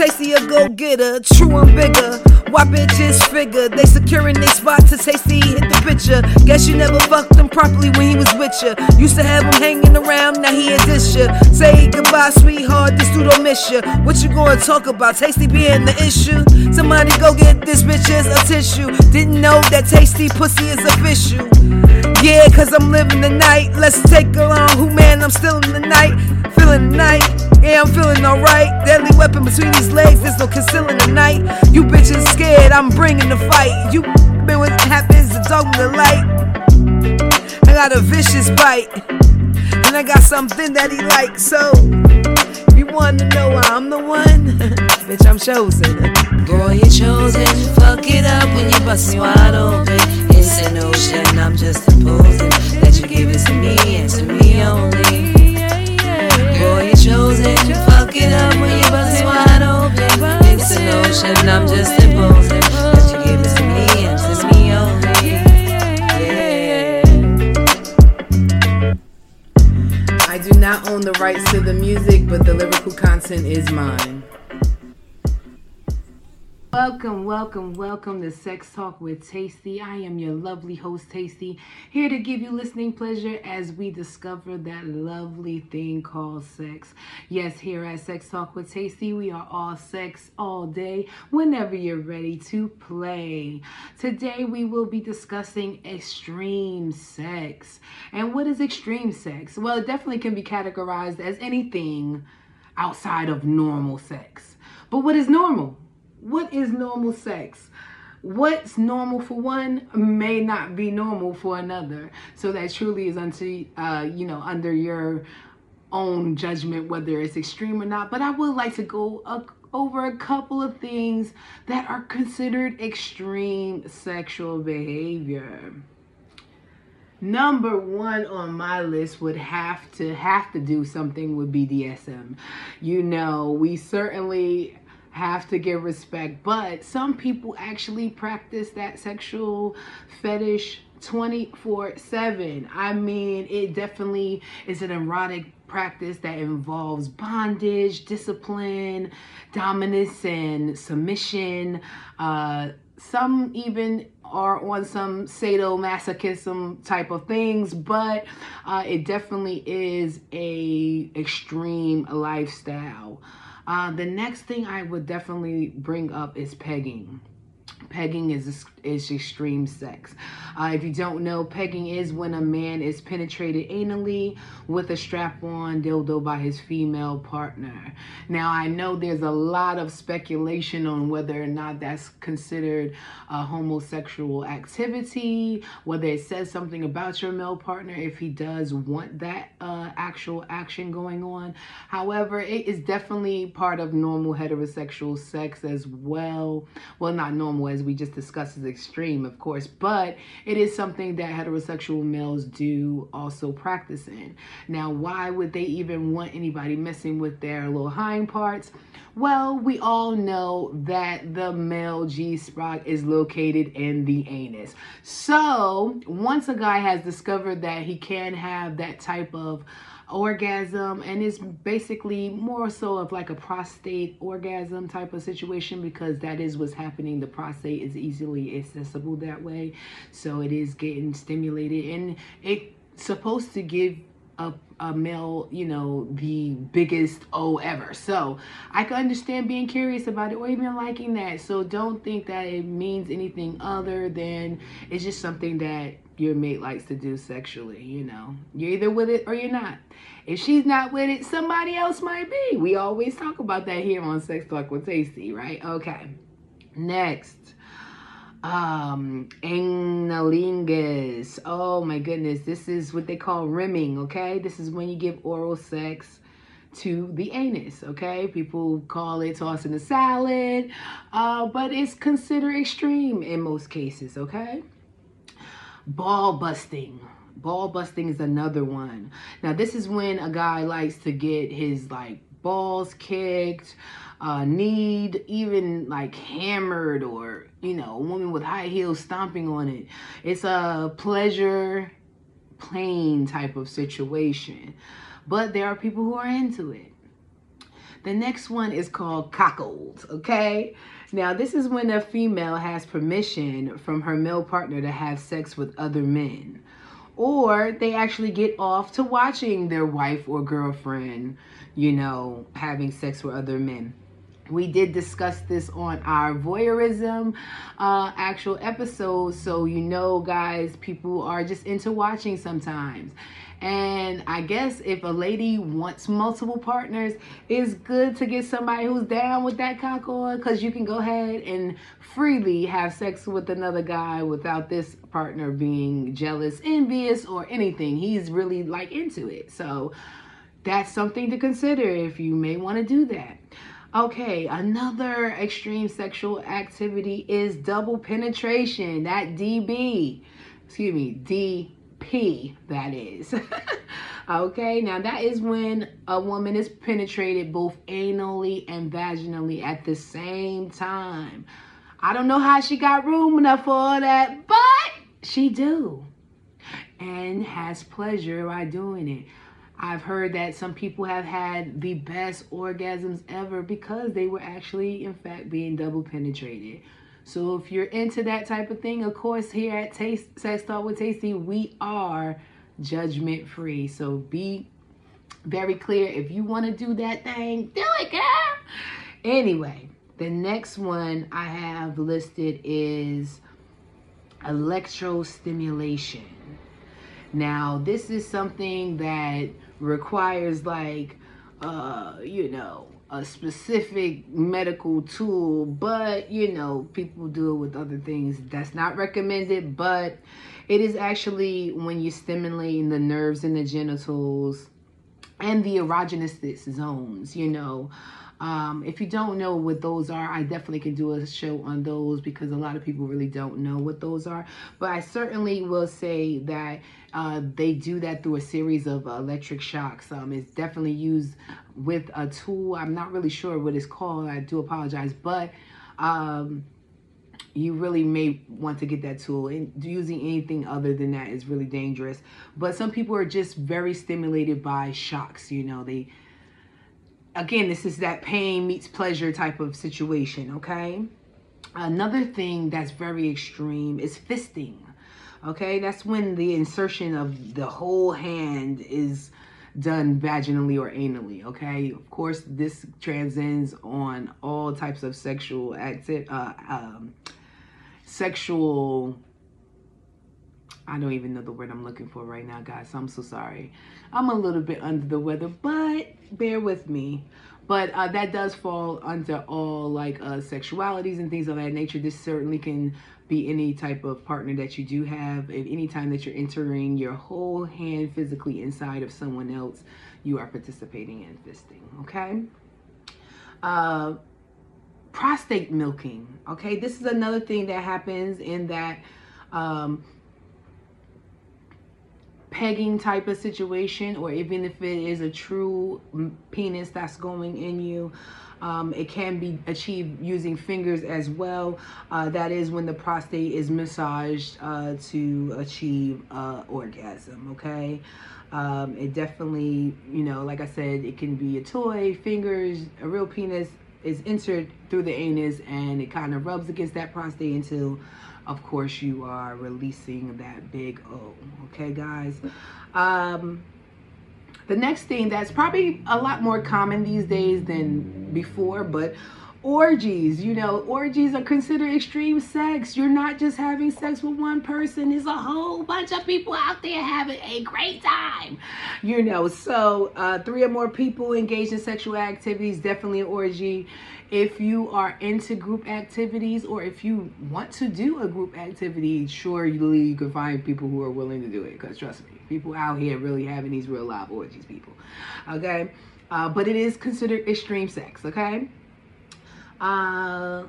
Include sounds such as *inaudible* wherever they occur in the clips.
Tasted a go getter, true and bigger. Why bitches figure they securing they spot to Tasted hit the picture. Guess you never fucked him properly when he was with you. Used to have him hanging around, now he a dish ya. Say goodbye, sweetheart, this dude don't miss you. What you gonna talk about? Tasted being the issue. Somebody go get this bitches a tissue. Didn't know that Tasted pussy is official. Yeah, cause I'm living the night. Let's take along who man, I'm still in the night. Feeling the night. Yeah, I'm feeling alright. Deadly weapon between these legs, there's no concealing the night. You bitches scared, I'm bringing the fight. You been what happens, the dog with the light. I got a vicious bite, and I got something that he likes. So, if you wanna know why I'm the one, *laughs* bitch, I'm chosen. Boy, you're chosen. Fuck it up when you bust me wide open. An ocean, I'm just imposing that you gave it to me and to me only. Boy, you're chosen. Fuck it up when you bust wide open. It's an ocean, I'm just imposing that you gave it to me and to me only. Yeah. I do not own the rights to the music, but the lyrical content is mine. Welcome, welcome, welcome to Sex Talk with Tasted. I am your lovely host, Tasted, here to give you listening pleasure as we discover that lovely thing called sex. Yes, here at Sex Talk with Tasted, we are all sex all day whenever you're ready to play. Today, we will be discussing extreme sex. And what is extreme sex? Well, it definitely can be categorized as anything outside of normal sex. But what is normal? What is normal sex? What's normal for one may not be normal for another. So that truly is unto uh, you know under your own judgment whether it's extreme or not. But I would like to go over a couple of things that are considered extreme sexual behavior. Number one on my list would have to have to do something with BDSM. You know, we certainly have to give respect. But some people actually practice that sexual fetish 24 7. I mean, it definitely is an erotic practice that involves bondage, discipline, dominance, and submission. Uh, some even are on some sadomasochism type of things, but uh, it definitely is a extreme lifestyle. Uh, the next thing I would definitely bring up is pegging. Pegging is is extreme sex. Uh, if you don't know, pegging is when a man is penetrated anally with a strap-on dildo by his female partner. Now, I know there's a lot of speculation on whether or not that's considered a homosexual activity, whether it says something about your male partner if he does want that uh, actual action going on. However, it is definitely part of normal heterosexual sex as well. Well, not normal as we just discussed is extreme, of course, but it is something that heterosexual males do also practice in. Now, why would they even want anybody messing with their little hind parts? Well, we all know that the male G spot is located in the anus. So, once a guy has discovered that he can have that type of orgasm and it's basically more so of like a prostate orgasm type of situation because that is what's happening the prostate is easily accessible that way so it is getting stimulated and it's supposed to give a, a male, you know, the biggest O ever. So I can understand being curious about it or even liking that. So don't think that it means anything other than it's just something that your mate likes to do sexually, you know. You're either with it or you're not. If she's not with it, somebody else might be. We always talk about that here on Sex Talk with Tasted, right? Okay. Next. Um, anilingus. Oh my goodness. This is what they call rimming, okay? This is when you give oral sex to the anus, okay? People call it tossing a salad, uh, but it's considered extreme in most cases, okay? Ball busting. Ball busting is another one. Now, this is when a guy likes to get his like balls kicked, uh, need even like hammered, or you know, a woman with high heels stomping on it. It's a pleasure plane type of situation. But there are people who are into it. The next one is called cuckold, okay? Now, this is when a female has permission from her male partner to have sex with other men. Or they actually get off to watching their wife or girlfriend, you know, having sex with other men. We did discuss this on our voyeurism uh, actual episode. So, you know, guys, people are just into watching sometimes. And I guess if a lady wants multiple partners, it's good to get somebody who's down with that cock on because you can go ahead and freely have sex with another guy without this partner being jealous, envious, or anything. He's really like into it. So that's something to consider if you may want to do that. Okay, another extreme sexual activity is double penetration. That DB, excuse me, D P, that is. *laughs* okay, now that is when a woman is penetrated both anally and vaginally at the same time. I don't know how she got room enough for all that, but she do. And has pleasure by doing it. I've heard that some people have had the best orgasms ever because they were actually, in fact, being double penetrated. So if you're into that type of thing, of course, here at Taste Sex Talk with Tasted, we are judgment free. So be very clear. If you want to do that thing, do it, girl. Anyway, the next one I have listed is electrostimulation. Now, this is something that requires like uh, you know, a specific medical tool, but you know, people do it with other things. That's not recommended, but it is actually when you're stimulating the nerves in the genitals and the erogenous zones, you know. Um, if you don't know what those are, I definitely can do a show on those because a lot of people really don't know what those are. But I certainly will say that uh, they do that through a series of electric shocks. Um, it's definitely used with a tool. I'm not really sure what it's called. I do apologize, but um, you really may want to get that tool. And using anything other than that is really dangerous. But some people are just very stimulated by shocks. You know, they again, this is that pain meets pleasure type of situation, okay? Another thing that's very extreme is fisting. Okay, that's when the insertion of the whole hand is done vaginally or anally. Okay, of course, this transcends on all types of sexual acti- uh, um, sexual I don't even know the word I'm looking for right now, guys. I'm so sorry. I'm a little bit under the weather, but bear with me. But uh, that does fall under all like uh, sexualities and things of that nature. This certainly can be any type of partner that you do have. At any time that you're entering your whole hand physically inside of someone else, you are participating in fisting. Okay. Uh, prostate milking. Okay, this is another thing that happens in that. Um, pegging type of situation, or even if it is a true penis that's going in you. Um, it can be achieved using fingers as well. Uh, that is when the prostate is massaged uh, to achieve uh, orgasm. Okay. Um, it definitely, you know, like I said, it can be a toy, fingers, a real penis is entered through the anus and it kind of rubs against that prostate until of course you are releasing that big O. Okay, guys. Um, the next thing that's probably a lot more common these days than before, but orgies you know orgies are considered extreme sex. You're not just having sex with one person. There's a whole bunch of people out there having a great time you know. So uh, three or more people engaged in sexual activities definitely an orgy. If you are into group activities or if you want to do a group activity surely you can find people who are willing to do it because trust me people out here really having these real live orgies people okay? Uh, but it is considered extreme sex okay uh,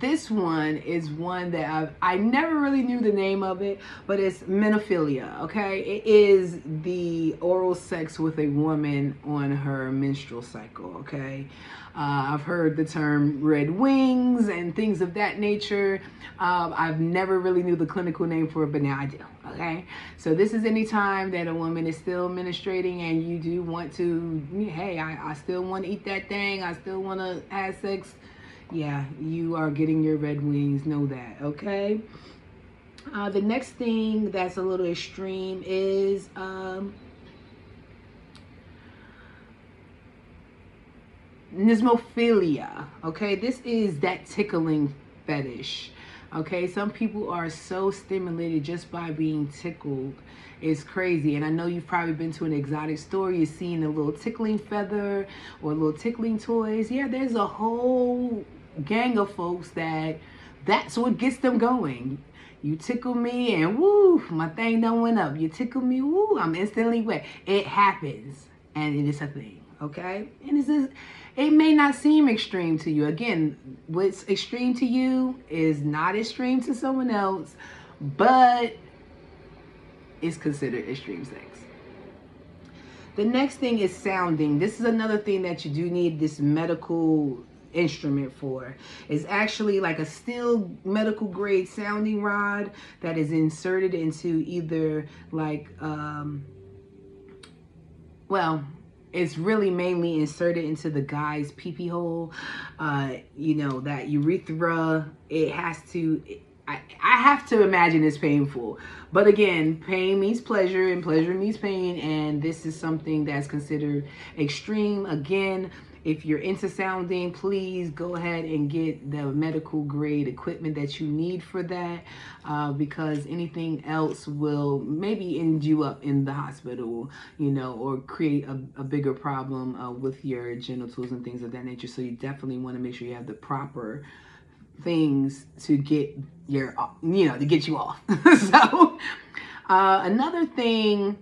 this one is one that I've, I never really knew the name of it, but it's menophilia. Okay, it is the oral sex with a woman on her menstrual cycle. Okay, uh, I've heard the term red wings and things of that nature. Um, I've never really knew the clinical name for it, but now I do. Okay, so this is any time that a woman is still menstruating and you do want to, hey, I, I still want to eat that thing. I still want to have sex yeah, you are getting your red wings. Know that, okay? Uh, the next thing that's a little extreme is um, knismophilia. Okay, this is that tickling fetish. Okay, some people are so stimulated just by being tickled. It's crazy. And I know you've probably been to an exotic store, you've seen a little tickling feather or little tickling toys. Yeah, there's a whole gang of folks that that's what gets them going. You tickle me and woo, my thing done went up. You tickle me, woo, I'm instantly wet. It happens and it is a thing, okay? And it's just, it may not seem extreme to you. Again, what's extreme to you is not extreme to someone else, but it's considered extreme sex. The next thing is sounding. This is another thing that you do need this medical instrument for. It's actually like a steel medical grade sounding rod that is inserted into either like, um, well, it's really mainly inserted into the guy's pee-pee hole. Uh, you know, that urethra, it has to, I, I have to imagine it's painful. But again, pain means pleasure and pleasure means pain. And this is something that's considered extreme. Again, if you're into sounding, please go ahead and get the medical grade equipment that you need for that uh, because anything else will maybe end you up in the hospital, you know, or create a, a bigger problem uh, with your genitals and things of that nature. So you definitely want to make sure you have the proper things to get your, you know, to get you off. *laughs* so uh, another thing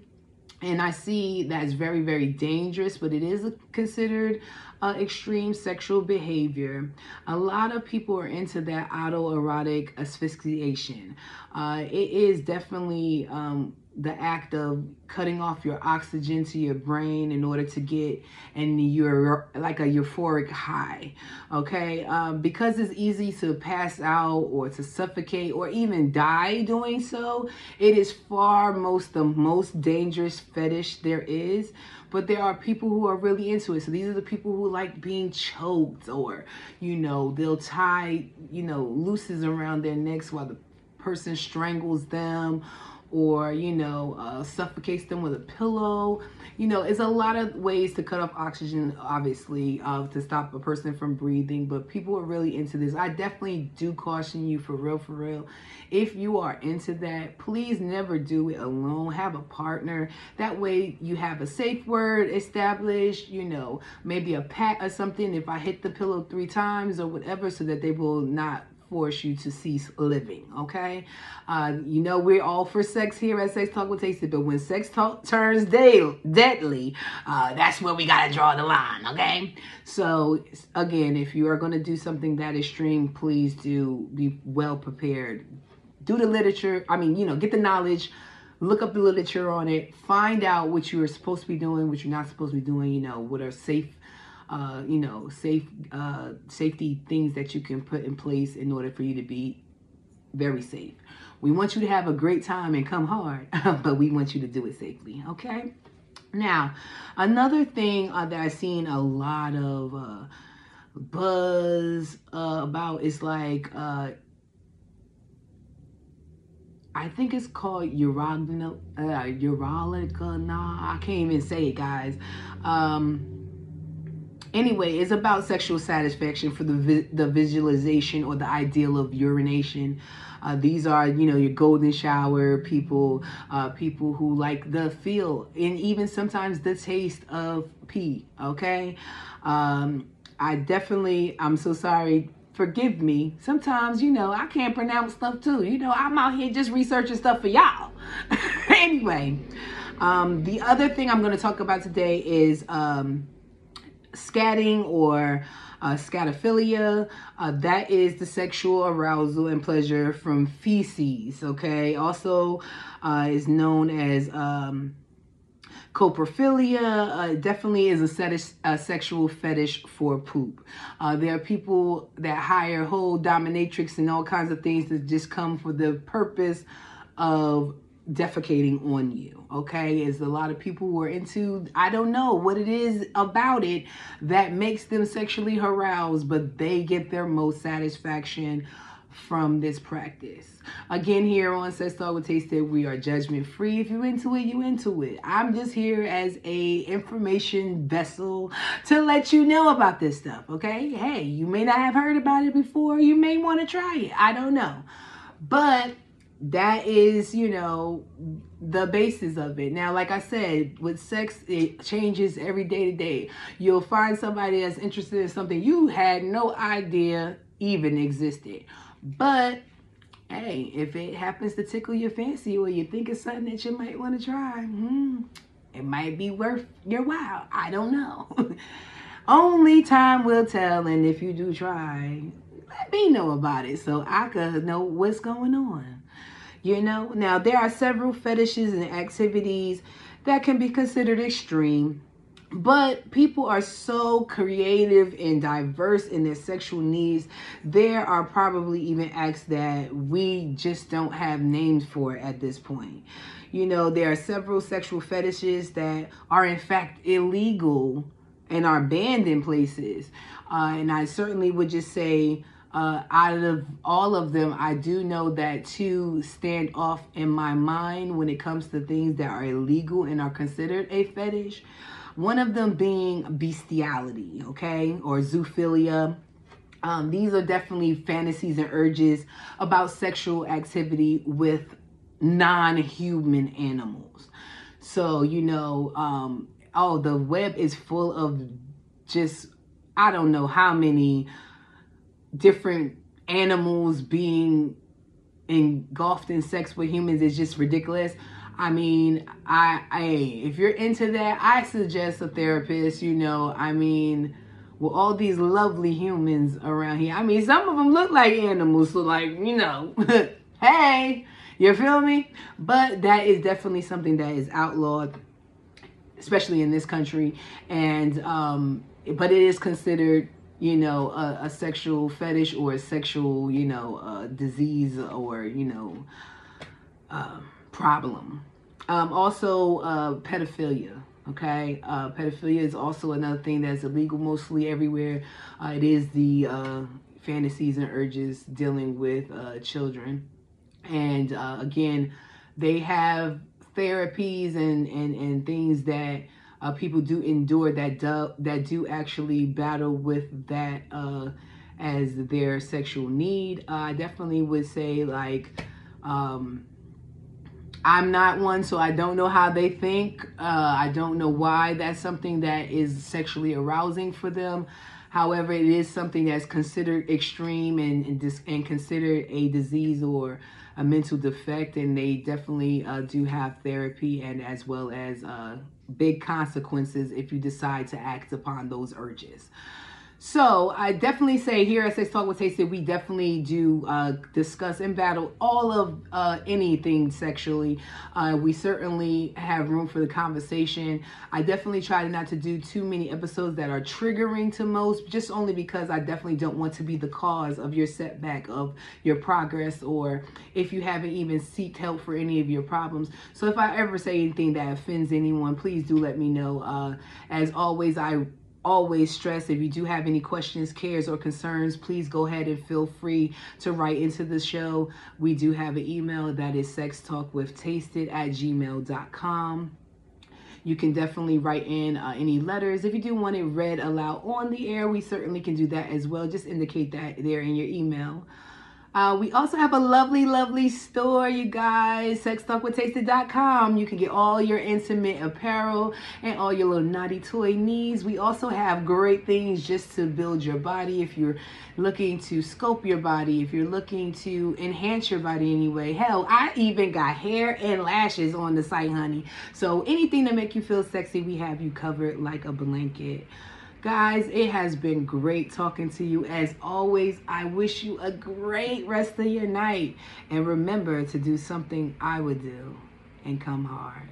and I see that's very, very dangerous, but it is considered uh, extreme sexual behavior. A lot of people are into that autoerotic asphyxiation. Uh, it is definitely um, the act of cutting off your oxygen to your brain in order to get and you're like a euphoric high okay? Um, because it's easy to pass out or to suffocate or even die doing so it is far most the most dangerous fetish there is. But there are people who are really into it. So these are the people who like being choked or you know they'll tie you know nooses around their necks while the person strangles them or you know uh, suffocates them with a pillow. You know it's a lot of ways to cut off oxygen obviously uh, to stop a person from breathing but people are really into this. I definitely do caution you for real for real. If you are into that please never do it alone. Have a partner. That way you have a safe word established you know maybe a pat or something if i hit the pillow three times or whatever so that they will not force you to cease living, okay? Uh, you know, we're all for sex here at Sex Talk with Tasted, but when sex talk turns de- deadly, uh, that's where we got to draw the line, okay? So, again, if you are going to do something that extreme, please do be well prepared. Do the literature, I mean, you know, get the knowledge look up the literature on it, find out what you are supposed to be doing, what you're not supposed to be doing, you know, what are safe uh, you know, safe uh, safety things that you can put in place in order for you to be very safe. We want you to have a great time and come hard, *laughs* but we want you to do it safely, okay? Now, another thing uh, that I've seen a lot of uh, buzz uh, about is like, uh, I think it's called urogenital, uh, Nah, I can't even say it, guys. Um, Anyway, it's about sexual satisfaction for the vi- the visualization or the ideal of urination. Uh, these are, you know, your golden shower people, uh, people who like the feel and even sometimes the taste of pee. Okay, um, I definitely, I'm so sorry. Forgive me. Sometimes, you know, I can't pronounce stuff too. You know, I'm out here just researching stuff for y'all. *laughs* anyway, um, the other thing I'm going to talk about today is. Um, scatting or Uh, scatophilia, uh, that is the sexual arousal and pleasure from feces, okay? Also uh, is known as um, coprophilia uh, definitely is a, fetish, a sexual fetish for poop. Uh, there are people that hire whole dominatrix and all kinds of things that just come for the purpose of defecating on you okay? Is a lot of people who are into i don't know what it is about it that makes them sexually aroused but they get their most satisfaction from this practice. Again here on sex talk with tasted we are judgment free. If you into it you into it. I'm just here as a information vessel to let you know about this stuff okay? Hey you may not have heard about it before. You may want to try it. I don't know. But that is, you know, the basis of it. Now, like I said, with sex, it changes every day to day. You'll find somebody that's interested in something you had no idea even existed. But hey, if it happens to tickle your fancy or you think it's something that you might want to try, hmm, it might be worth your while. I don't know. *laughs* Only time will tell. And if you do try, let me know about it so I could know what's going on. You know, now there are several fetishes and activities that can be considered extreme, but people are so creative and diverse in their sexual needs. There are probably even acts that we just don't have names for at this point. You know, there are several sexual fetishes that are in fact illegal and are banned in places. Uh, and I certainly would just say uh, out of all of them, I do know that two stand off in my mind when it comes to things that are illegal and are considered a fetish. One of them being bestiality, okay, or zoophilia. Um, these are definitely fantasies and urges about sexual activity with non human animals. So, you know, um, oh, the web is full of just, I don't know how many different animals being engulfed in sex with humans is just ridiculous. I mean, I, I if you're into that, I suggest a therapist. You know, I mean, with all these lovely humans around here. I mean, some of them look like animals, so like you know, *laughs* hey, you feel me? But that is definitely something that is outlawed, especially in this country, and um, but it is considered you know, a, a sexual fetish or a sexual, you know, uh, disease or, you know, uh, problem. Um, also, uh, pedophilia. Okay, uh, pedophilia is also another thing that's illegal mostly everywhere. Uh, it is the uh, fantasies and urges dealing with children, and again, they have therapies and and and things that uh, people do endure that do, that do actually battle with that uh, as their sexual need. Uh, I definitely would say like um, I'm not one, so I don't know how they think. Uh, I don't know why that's something that is sexually arousing for them. However, it is something that's considered extreme and and, dis- and considered a disease or a mental defect, and they definitely uh, do have therapy and as well as uh, big consequences if you decide to act upon those urges. So I definitely say here at Sex Talk with Tasted, we definitely do uh, discuss and battle all of uh, anything sexually. Uh, we certainly have room for the conversation. I definitely try not to do too many episodes that are triggering to most, just only because I definitely don't want to be the cause of your setback of your progress, or if you haven't even seeked help for any of your problems. So if I ever say anything that offends anyone, please do let me know. Uh, as always, I always stress if you do have any questions, cares, or concerns, please go ahead and feel free to write into the show. We do have an email that is sextalkwithtasted at gmail.com. You can definitely write in uh, any letters. If you do want it read aloud on the air, we certainly can do that as well. Just indicate that there in your email. Uh, we also have a lovely, lovely store, you guys. SexTalkWithTasted.com. You can get all your intimate apparel and all your little naughty toy needs. We also have great things just to build your body. If you're looking to sculpt your body, if you're looking to enhance your body anyway. Hell, I even got hair and lashes on the site, honey. So anything to make you feel sexy, we have you covered like a blanket. Guys, it has been great talking to you. As always, I wish you a great rest of your night. And remember to do something I would do and come hard.